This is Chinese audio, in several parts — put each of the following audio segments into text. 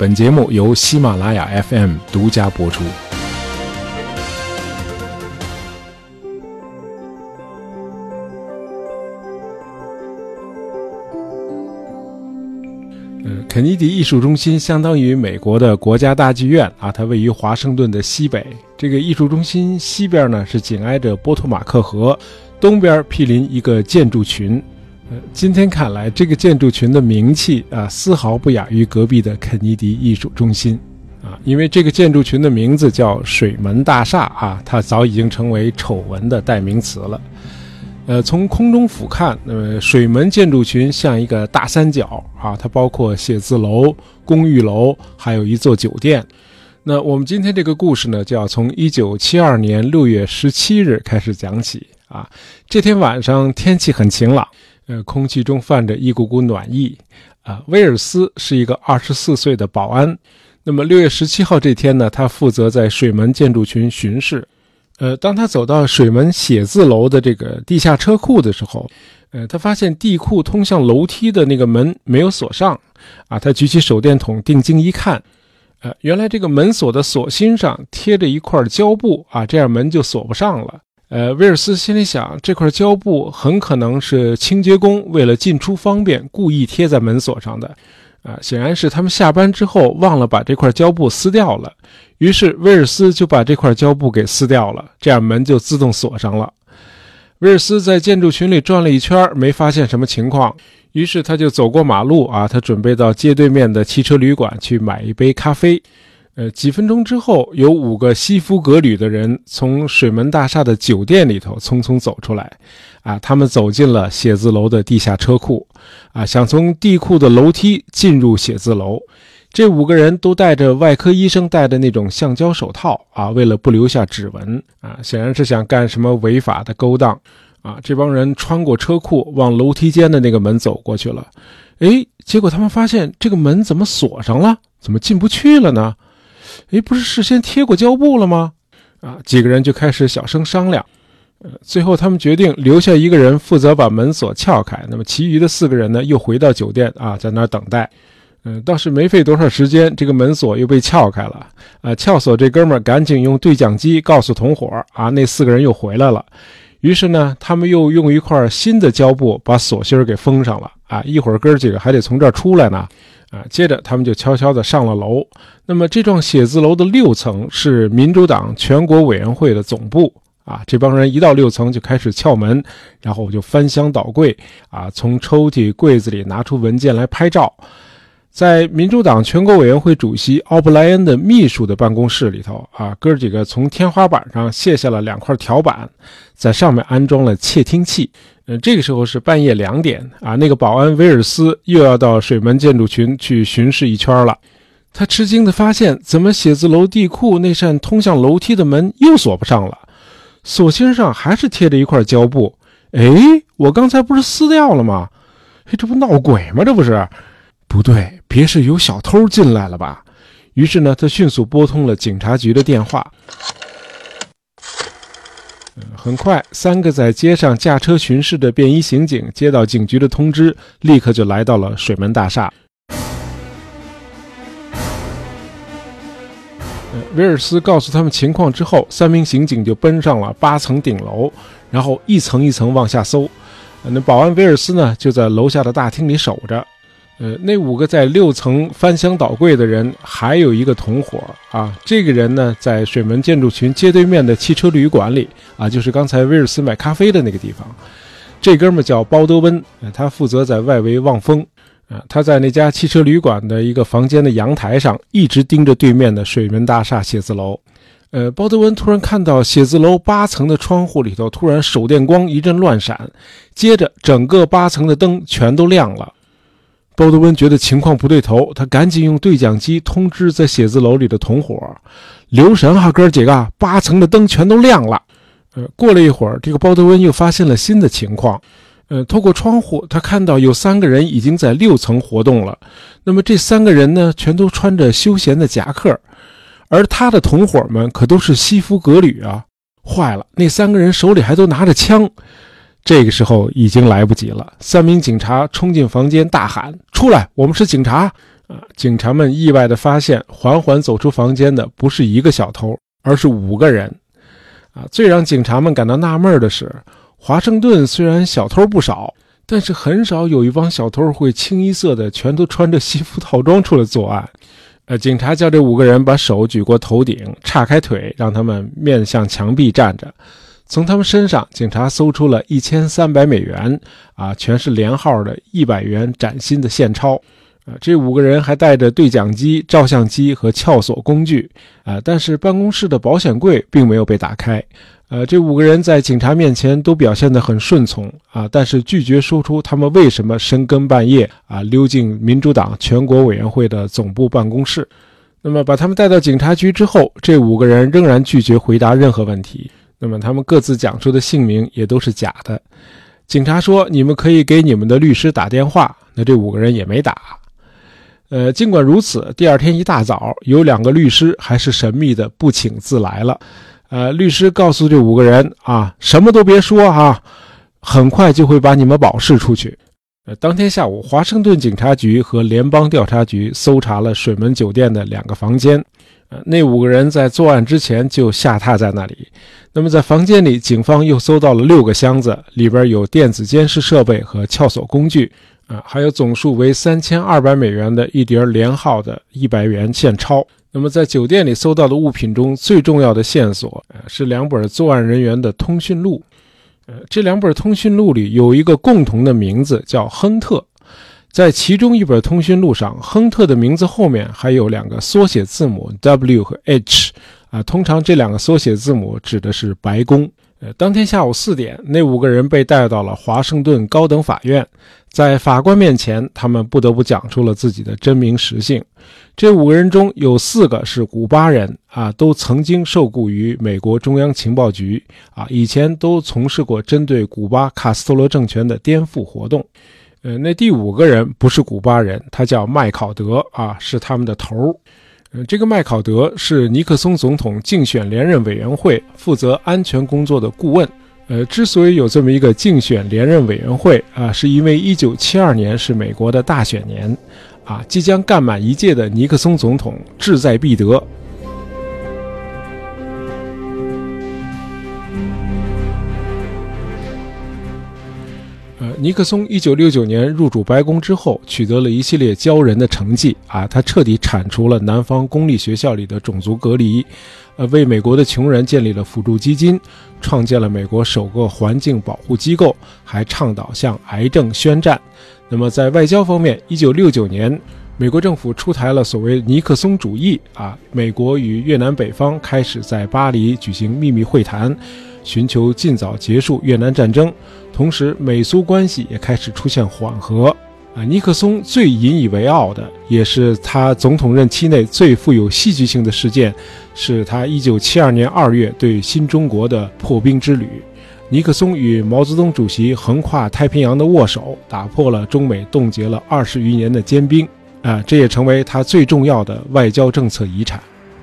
本节目由喜马拉雅 FM 独家播出。呃，肯尼迪艺术中心相当于美国的国家大剧院啊，它位于华盛顿的西北。这个艺术中心西边呢是紧挨着波托马克河，东边毗邻一个建筑群。今天看来，这个建筑群的名气啊，丝毫不亚于隔壁的肯尼迪艺术中心啊，因为这个建筑群的名字叫水门大厦啊，它早已经成为丑闻的代名词了。呃，从空中俯瞰，呃，水门建筑群像一个大三角啊，它包括写字楼、公寓楼，还有一座酒店。那我们今天这个故事呢，就要从一九七二年六月十七日开始讲起啊。这天晚上天气很晴朗，呃，空气中泛着一股股暖意啊。威尔斯是一个二十四岁的保安，那么六月十七号这天呢，他负责在水门建筑群巡视。呃，当他走到水门写字楼的这个地下车库的时候，呃，他发现地库通向楼梯的那个门没有锁上，啊，他举起手电筒定睛一看，呃，原来这个门锁的锁芯上贴着一块胶布，啊，这样门就锁不上了。呃，威尔斯心里想，这块胶布很可能是清洁工为了进出方便故意贴在门锁上的。啊，显然是他们下班之后忘了把这块胶布撕掉了，于是威尔斯就把这块胶布给撕掉了，这样门就自动锁上了。威尔斯在建筑群里转了一圈，没发现什么情况，于是他就走过马路啊，他准备到街对面的汽车旅馆去买一杯咖啡。呃，几分钟之后，有五个西服革履的人从水门大厦的酒店里头匆匆走出来，啊，他们走进了写字楼的地下车库，啊，想从地库的楼梯进入写字楼。这五个人都戴着外科医生戴的那种橡胶手套，啊，为了不留下指纹，啊，显然是想干什么违法的勾当，啊，这帮人穿过车库，往楼梯间的那个门走过去了，哎，结果他们发现这个门怎么锁上了？怎么进不去了呢？哎，不是事先贴过胶布了吗？啊，几个人就开始小声商量。呃，最后他们决定留下一个人负责把门锁撬开。那么，其余的四个人呢，又回到酒店啊，在那儿等待。嗯，倒是没费多少时间，这个门锁又被撬开了。啊，撬锁这哥们儿赶紧用对讲机告诉同伙啊，那四个人又回来了。于是呢，他们又用一块新的胶布把锁芯儿给封上了。啊，一会儿哥几个还得从这儿出来呢。啊，接着他们就悄悄地上了楼。那么这幢写字楼的六层是民主党全国委员会的总部。啊，这帮人一到六层就开始撬门，然后我就翻箱倒柜，啊，从抽屉柜子里拿出文件来拍照。在民主党全国委员会主席奥布莱恩的秘书的办公室里头，啊，哥几个从天花板上卸下了两块条板，在上面安装了窃听器。呃，这个时候是半夜两点，啊，那个保安威尔斯又要到水门建筑群去巡视一圈了。他吃惊地发现，怎么写字楼地库那扇通向楼梯的门又锁不上了？锁芯上还是贴着一块胶布。哎，我刚才不是撕掉了吗？嘿，这不闹鬼吗？这不是？不对，别是有小偷进来了吧？于是呢，他迅速拨通了警察局的电话。很快，三个在街上驾车巡视的便衣刑警接到警局的通知，立刻就来到了水门大厦。威尔斯告诉他们情况之后，三名刑警就奔上了八层顶楼，然后一层一层往下搜。那保安威尔斯呢，就在楼下的大厅里守着。呃，那五个在六层翻箱倒柜的人，还有一个同伙啊。这个人呢，在水门建筑群街对面的汽车旅馆里啊，就是刚才威尔斯买咖啡的那个地方。这哥们叫包德温，他负责在外围望风。啊，他在那家汽车旅馆的一个房间的阳台上，一直盯着对面的水门大厦写字楼。呃，包德温突然看到写字楼八层的窗户里头突然手电光一阵乱闪，接着整个八层的灯全都亮了。鲍德温觉得情况不对头，他赶紧用对讲机通知在写字楼里的同伙：“留神哈，哥几个，八层的灯全都亮了。”呃，过了一会儿，这个鲍德温又发现了新的情况。呃，透过窗户，他看到有三个人已经在六层活动了。那么这三个人呢，全都穿着休闲的夹克，而他的同伙们可都是西服革履啊！坏了，那三个人手里还都拿着枪。这个时候已经来不及了，三名警察冲进房间，大喊：“出来！我们是警察！”啊，警察们意外地发现，缓缓走出房间的不是一个小偷，而是五个人。啊，最让警察们感到纳闷的是，华盛顿虽然小偷不少，但是很少有一帮小偷会清一色的全都穿着西服套装出来作案。呃，警察叫这五个人把手举过头顶，岔开腿，让他们面向墙壁站着。从他们身上，警察搜出了一千三百美元，啊，全是连号的一百元崭新的现钞。啊，这五个人还带着对讲机、照相机和撬锁工具，啊，但是办公室的保险柜并没有被打开。呃，这五个人在警察面前都表现得很顺从，啊，但是拒绝说出他们为什么深更半夜啊溜进民主党全国委员会的总部办公室。那么把他们带到警察局之后，这五个人仍然拒绝回答任何问题。那么他们各自讲述的姓名也都是假的。警察说：“你们可以给你们的律师打电话。”那这五个人也没打。呃，尽管如此，第二天一大早，有两个律师还是神秘的不请自来了。呃，律师告诉这五个人啊，什么都别说哈，很快就会把你们保释出去。当天下午，华盛顿警察局和联邦调查局搜查了水门酒店的两个房间。呃，那五个人在作案之前就下榻在那里。那么，在房间里，警方又搜到了六个箱子，里边有电子监视设备和撬锁工具。啊，还有总数为三千二百美元的一叠连号的一百元现钞。那么，在酒店里搜到的物品中最重要的线索，呃，是两本作案人员的通讯录。这两本通讯录里有一个共同的名字，叫亨特。在其中一本通讯录上，亨特的名字后面还有两个缩写字母 W 和 H。啊，通常这两个缩写字母指的是白宫。呃，当天下午四点，那五个人被带到了华盛顿高等法院。在法官面前，他们不得不讲出了自己的真名实姓。这五个人中有四个是古巴人啊，都曾经受雇于美国中央情报局啊，以前都从事过针对古巴卡斯特罗政权的颠覆活动。呃，那第五个人不是古巴人，他叫麦考德啊，是他们的头儿。呃，这个麦考德是尼克松总统竞选连任委员会负责安全工作的顾问。呃，之所以有这么一个竞选连任委员会啊，是因为一九七二年是美国的大选年，啊，即将干满一届的尼克松总统志在必得。尼克松1969年入主白宫之后，取得了一系列骄人的成绩啊！他彻底铲除了南方公立学校里的种族隔离，呃，为美国的穷人建立了辅助基金，创建了美国首个环境保护机构，还倡导向癌症宣战。那么在外交方面，1969年，美国政府出台了所谓尼克松主义啊，美国与越南北方开始在巴黎举行秘密会谈。寻求尽早结束越南战争，同时美苏关系也开始出现缓和。啊，尼克松最引以为傲的，也是他总统任期内最富有戏剧性的事件，是他1972年2月对新中国的破冰之旅。尼克松与毛泽东主席横跨太平洋的握手，打破了中美冻结了二十余年的坚冰。啊，这也成为他最重要的外交政策遗产。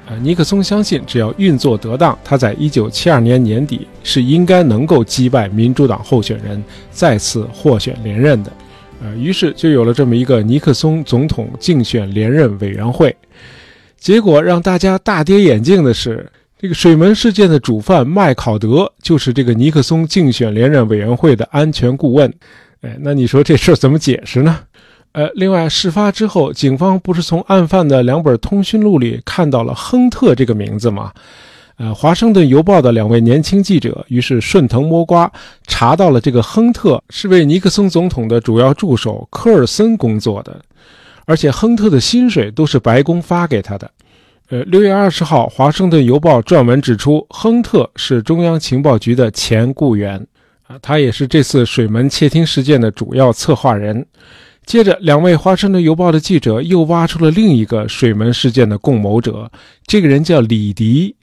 呃，尼克松相信，只要运作得当，他在一九七二年年底是应该能够击败民主党候选人，再次获选连任的。呃，于是就有了这么一个尼克松总统竞选连任委员会。结果让大家大跌眼镜的是，这个水门事件的主犯麦考德就是这个尼克松竞选连任委员会的安全顾问。哎，那你说这事怎么解释呢？呃，另外，事发之后，警方不是从案犯的两本通讯录里看到了亨特这个名字吗？呃，华盛顿邮报的两位年轻记者于是顺藤摸瓜，查到了这个亨特是为尼克松总统的主要助手科尔森工作的，而且亨特的薪水都是白宫发给他的。呃，六月二十号，华盛顿邮报撰文指出，亨特是中央情报局的前雇员，啊，他也是这次水门窃听事件的主要策划人。接着，两位《华盛顿邮报》的记者又挖出了另一个水门事件的共谋者，这个人叫李迪。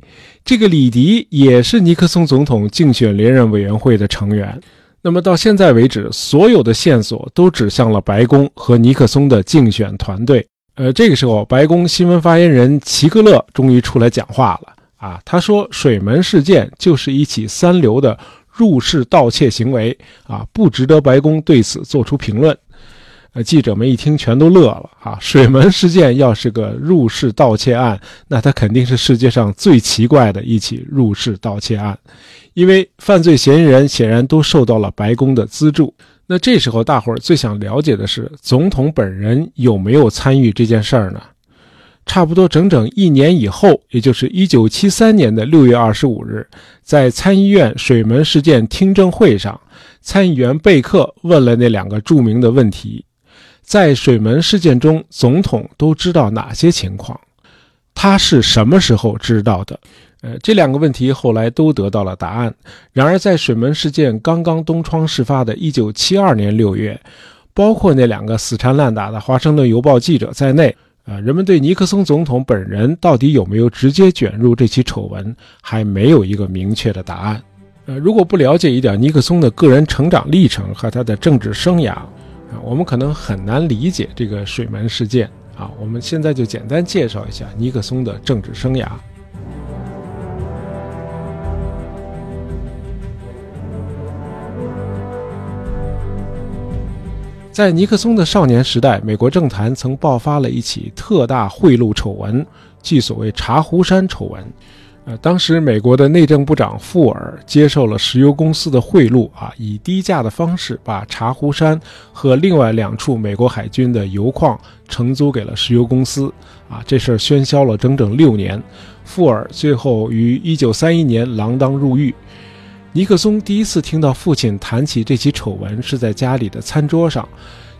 这个李迪也是尼克松总统竞选连任委员会的成员。那么到现在为止，所有的线索都指向了白宫和尼克松的竞选团队。呃，这个时候，白宫新闻发言人齐格勒终于出来讲话了。啊，他说，水门事件就是一起三流的入室盗窃行为，啊，不值得白宫对此做出评论。呃，记者们一听全都乐了啊！水门事件要是个入室盗窃案，那它肯定是世界上最奇怪的一起入室盗窃案，因为犯罪嫌疑人显然都受到了白宫的资助。那这时候大伙儿最想了解的是，总统本人有没有参与这件事儿呢？差不多整整一年以后，也就是一九七三年的六月二十五日，在参议院水门事件听证会上，参议员贝克问了那两个著名的问题：在水门事件中，总统都知道哪些情况？他是什么时候知道的？呃，这两个问题后来都得到了答案。然而，在水门事件刚刚东窗事发的一九七二年六月，包括那两个死缠烂打的《华盛顿邮报》记者在内。啊，人们对尼克松总统本人到底有没有直接卷入这起丑闻，还没有一个明确的答案。呃，如果不了解一点尼克松的个人成长历程和他的政治生涯，我们可能很难理解这个水门事件。啊，我们现在就简单介绍一下尼克松的政治生涯。在尼克松的少年时代，美国政坛曾爆发了一起特大贿赂丑闻，即所谓“茶壶山丑闻”。呃，当时美国的内政部长富尔接受了石油公司的贿赂，啊，以低价的方式把茶壶山和另外两处美国海军的油矿承租给了石油公司。啊，这事儿喧嚣了整整六年，富尔最后于1931年锒铛入狱。尼克松第一次听到父亲谈起这起丑闻，是在家里的餐桌上。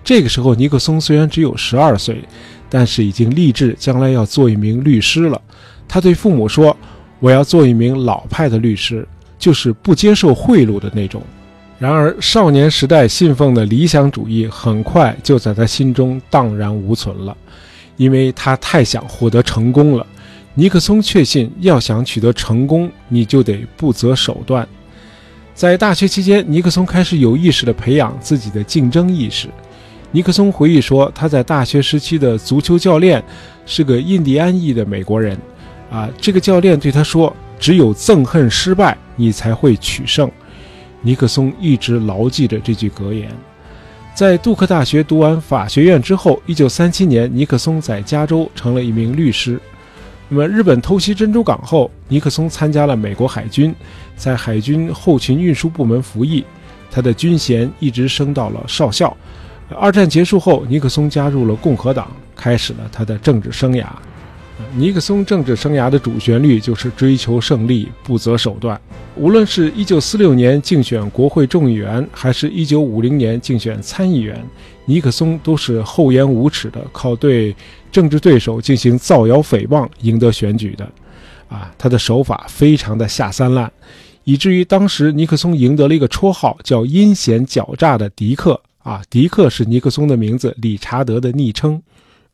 这个时候，尼克松虽然只有十二岁，但是已经立志将来要做一名律师了。他对父母说：“我要做一名老派的律师，就是不接受贿赂的那种。”然而，少年时代信奉的理想主义很快就在他心中荡然无存了，因为他太想获得成功了。尼克松确信，要想取得成功，你就得不择手段。在大学期间，尼克松开始有意识地培养自己的竞争意识。尼克松回忆说，他在大学时期的足球教练是个印第安裔的美国人。啊，这个教练对他说：“只有憎恨失败，你才会取胜。”尼克松一直牢记着这句格言。在杜克大学读完法学院之后，1937年，尼克松在加州成了一名律师。那么，日本偷袭珍珠港后，尼克松参加了美国海军，在海军后勤运输部门服役，他的军衔一直升到了少校。二战结束后，尼克松加入了共和党，开始了他的政治生涯。尼克松政治生涯的主旋律就是追求胜利，不择手段。无论是一九四六年竞选国会众议员，还是一九五零年竞选参议员，尼克松都是厚颜无耻的靠对政治对手进行造谣诽谤赢得选举的。啊，他的手法非常的下三滥，以至于当时尼克松赢得了一个绰号，叫“阴险狡诈的迪克”。啊，迪克是尼克松的名字，理查德的昵称。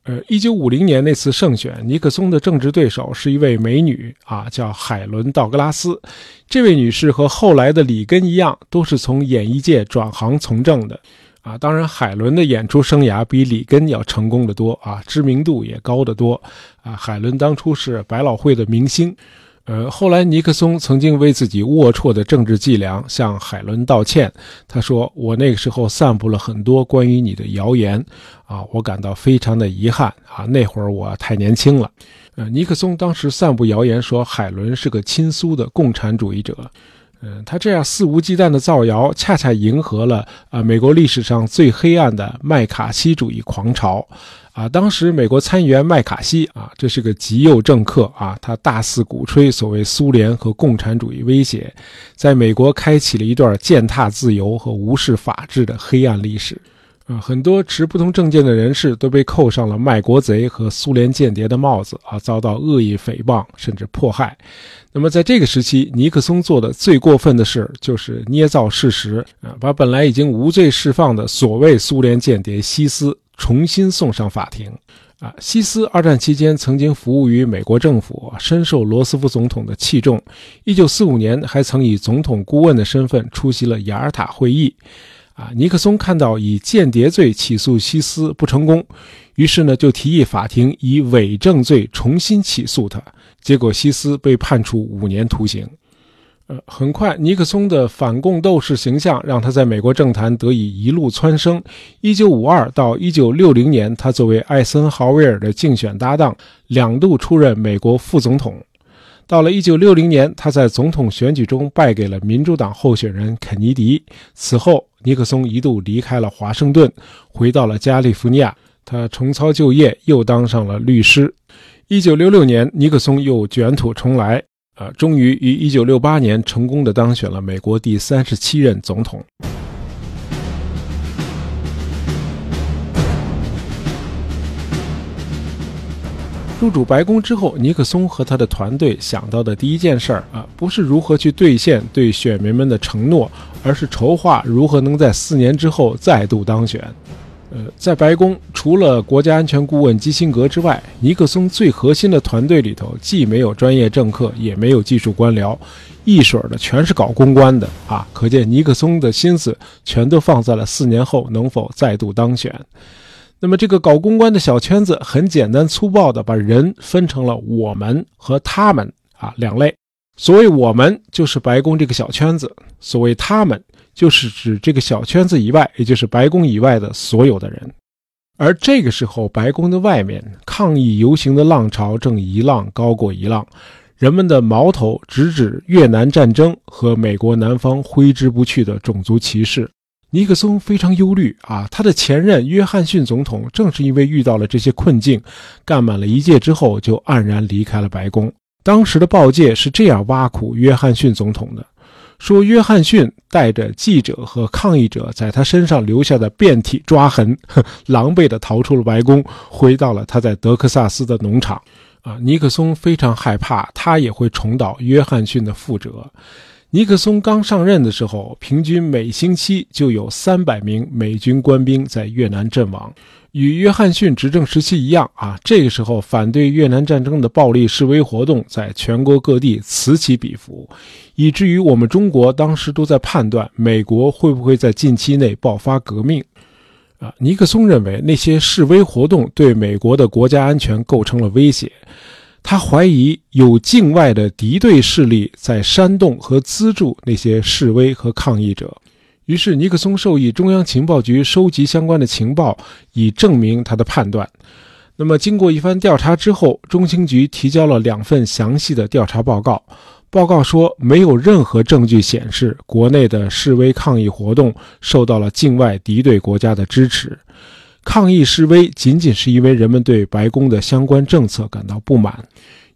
呃，一九五零年那次胜选，尼克松的政治对手是一位美女啊，叫海伦·道格拉斯。这位女士和后来的里根一样，都是从演艺界转行从政的。啊，当然，海伦的演出生涯比里根要成功的多啊，知名度也高得多。啊，海伦当初是百老汇的明星。呃，后来尼克松曾经为自己龌龊的政治伎俩向海伦道歉。他说：“我那个时候散布了很多关于你的谣言，啊，我感到非常的遗憾啊。那会儿我太年轻了。”呃，尼克松当时散布谣言说海伦是个亲苏的共产主义者。嗯，他这样肆无忌惮的造谣，恰恰迎合了啊美国历史上最黑暗的麦卡锡主义狂潮。啊，当时美国参议员麦卡锡啊，这是个极右政客啊，他大肆鼓吹所谓苏联和共产主义威胁，在美国开启了一段践踏自由和无视法治的黑暗历史。啊，很多持不同政见的人士都被扣上了卖国贼和苏联间谍的帽子啊，遭到恶意诽谤甚至迫害。那么在这个时期，尼克松做的最过分的事就是捏造事实啊，把本来已经无罪释放的所谓苏联间谍西斯。重新送上法庭，啊，西斯二战期间曾经服务于美国政府，深受罗斯福总统的器重。一九四五年还曾以总统顾问的身份出席了雅尔塔会议。啊，尼克松看到以间谍罪起诉西斯不成功，于是呢就提议法庭以伪证罪重新起诉他。结果西斯被判处五年徒刑。呃，很快，尼克松的反共斗士形象让他在美国政坛得以一路蹿升。一九五二到一九六零年，他作为艾森豪威尔的竞选搭档，两度出任美国副总统。到了一九六零年，他在总统选举中败给了民主党候选人肯尼迪。此后，尼克松一度离开了华盛顿，回到了加利福尼亚。他重操旧业，又当上了律师。一九六六年，尼克松又卷土重来。啊，终于于一九六八年成功的当选了美国第三十七任总统。入主白宫之后，尼克松和他的团队想到的第一件事儿啊，不是如何去兑现对选民们的承诺，而是筹划如何能在四年之后再度当选。呃，在白宫，除了国家安全顾问基辛格之外，尼克松最核心的团队里头，既没有专业政客，也没有技术官僚，一水儿的全是搞公关的啊！可见尼克松的心思全都放在了四年后能否再度当选。那么，这个搞公关的小圈子，很简单粗暴的把人分成了我们和他们啊两类。所谓我们，就是白宫这个小圈子；所谓他们。就是指这个小圈子以外，也就是白宫以外的所有的人。而这个时候，白宫的外面抗议游行的浪潮正一浪高过一浪，人们的矛头直指越南战争和美国南方挥之不去的种族歧视。尼克松非常忧虑啊，他的前任约翰逊总统正是因为遇到了这些困境，干满了一届之后就黯然离开了白宫。当时的报界是这样挖苦约翰逊总统的。说约翰逊带着记者和抗议者在他身上留下的遍体抓痕，狼狈地逃出了白宫，回到了他在德克萨斯的农场。啊，尼克松非常害怕，他也会重蹈约翰逊的覆辙。尼克松刚上任的时候，平均每星期就有三百名美军官兵在越南阵亡。与约翰逊执政时期一样啊，这个时候反对越南战争的暴力示威活动在全国各地此起彼伏，以至于我们中国当时都在判断美国会不会在近期内爆发革命。啊，尼克松认为那些示威活动对美国的国家安全构成了威胁，他怀疑有境外的敌对势力在煽动和资助那些示威和抗议者。于是，尼克松授意中央情报局收集相关的情报，以证明他的判断。那么，经过一番调查之后，中情局提交了两份详细的调查报告。报告说，没有任何证据显示国内的示威抗议活动受到了境外敌对国家的支持。抗议示威仅仅是因为人们对白宫的相关政策感到不满。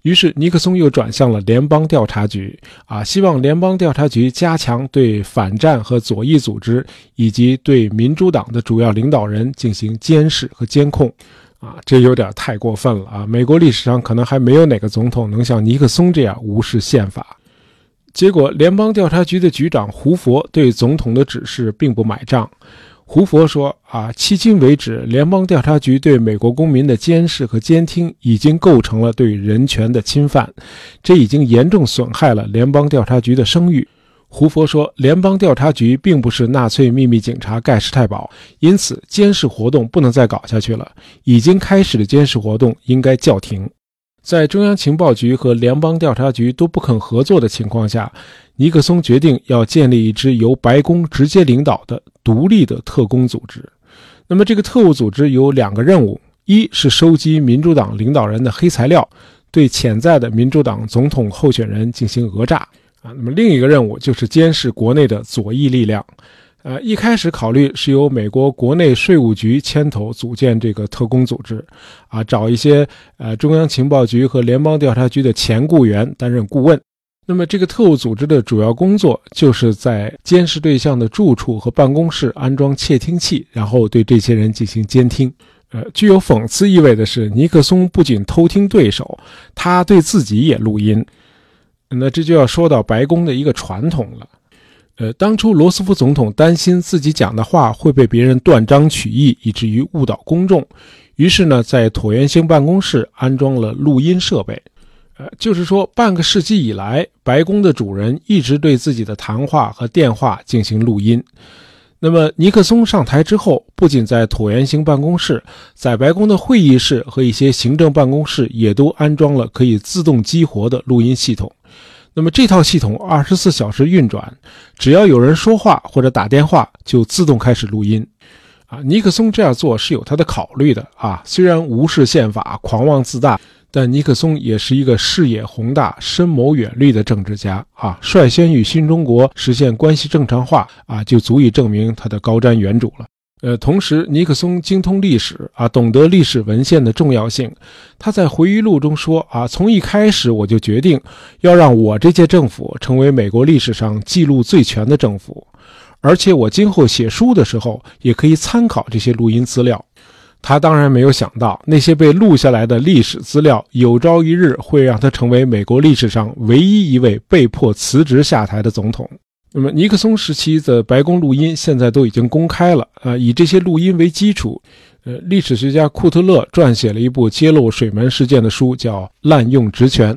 于是，尼克松又转向了联邦调查局，啊，希望联邦调查局加强对反战和左翼组织以及对民主党的主要领导人进行监视和监控，啊，这有点太过分了啊！美国历史上可能还没有哪个总统能像尼克松这样无视宪法。结果，联邦调查局的局长胡佛对总统的指示并不买账。胡佛说：“啊，迄今为止，联邦调查局对美国公民的监视和监听已经构成了对人权的侵犯，这已经严重损害了联邦调查局的声誉。”胡佛说：“联邦调查局并不是纳粹秘密警察盖世太保，因此监视活动不能再搞下去了。已经开始的监视活动应该叫停。”在中央情报局和联邦调查局都不肯合作的情况下，尼克松决定要建立一支由白宫直接领导的独立的特工组织。那么，这个特务组织有两个任务：一是收集民主党领导人的黑材料，对潜在的民主党总统候选人进行讹诈啊；那么另一个任务就是监视国内的左翼力量。呃，一开始考虑是由美国国内税务局牵头组建这个特工组织，啊，找一些呃中央情报局和联邦调查局的前雇员担任顾问。那么，这个特务组织的主要工作就是在监视对象的住处和办公室安装窃听器，然后对这些人进行监听。呃，具有讽刺意味的是，尼克松不仅偷听对手，他对自己也录音。那这就要说到白宫的一个传统了。呃，当初罗斯福总统担心自己讲的话会被别人断章取义，以至于误导公众，于是呢，在椭圆形办公室安装了录音设备。呃，就是说，半个世纪以来，白宫的主人一直对自己的谈话和电话进行录音。那么，尼克松上台之后，不仅在椭圆形办公室，在白宫的会议室和一些行政办公室也都安装了可以自动激活的录音系统。那么这套系统二十四小时运转，只要有人说话或者打电话，就自动开始录音。啊，尼克松这样做是有他的考虑的啊。虽然无视宪法、狂妄自大，但尼克松也是一个视野宏大、深谋远虑的政治家啊。率先与新中国实现关系正常化啊，就足以证明他的高瞻远瞩了。呃，同时尼克松精通历史啊，懂得历史文献的重要性。他在回忆录中说啊，从一开始我就决定要让我这届政府成为美国历史上记录最全的政府，而且我今后写书的时候也可以参考这些录音资料。他当然没有想到，那些被录下来的历史资料有朝一日会让他成为美国历史上唯一一位被迫辞职下台的总统。那么，尼克松时期的白宫录音现在都已经公开了啊！以这些录音为基础，呃，历史学家库特勒撰写了一部揭露水门事件的书，叫《滥用职权》。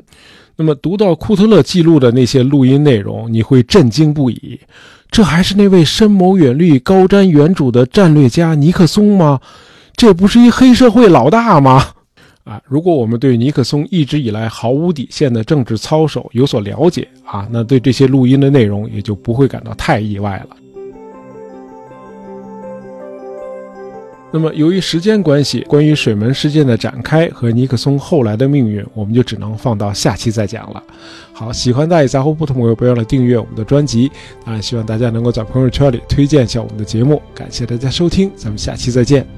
那么，读到库特勒记录的那些录音内容，你会震惊不已。这还是那位深谋远虑、高瞻远瞩的战略家尼克松吗？这不是一黑社会老大吗？啊，如果我们对尼克松一直以来毫无底线的政治操守有所了解啊，那对这些录音的内容也就不会感到太意外了。那么，由于时间关系，关于水门事件的展开和尼克松后来的命运，我们就只能放到下期再讲了。好，喜欢大爷杂货铺的朋友，不要忘了订阅我们的专辑啊！希望大家能够在朋友圈里推荐一下我们的节目，感谢大家收听，咱们下期再见。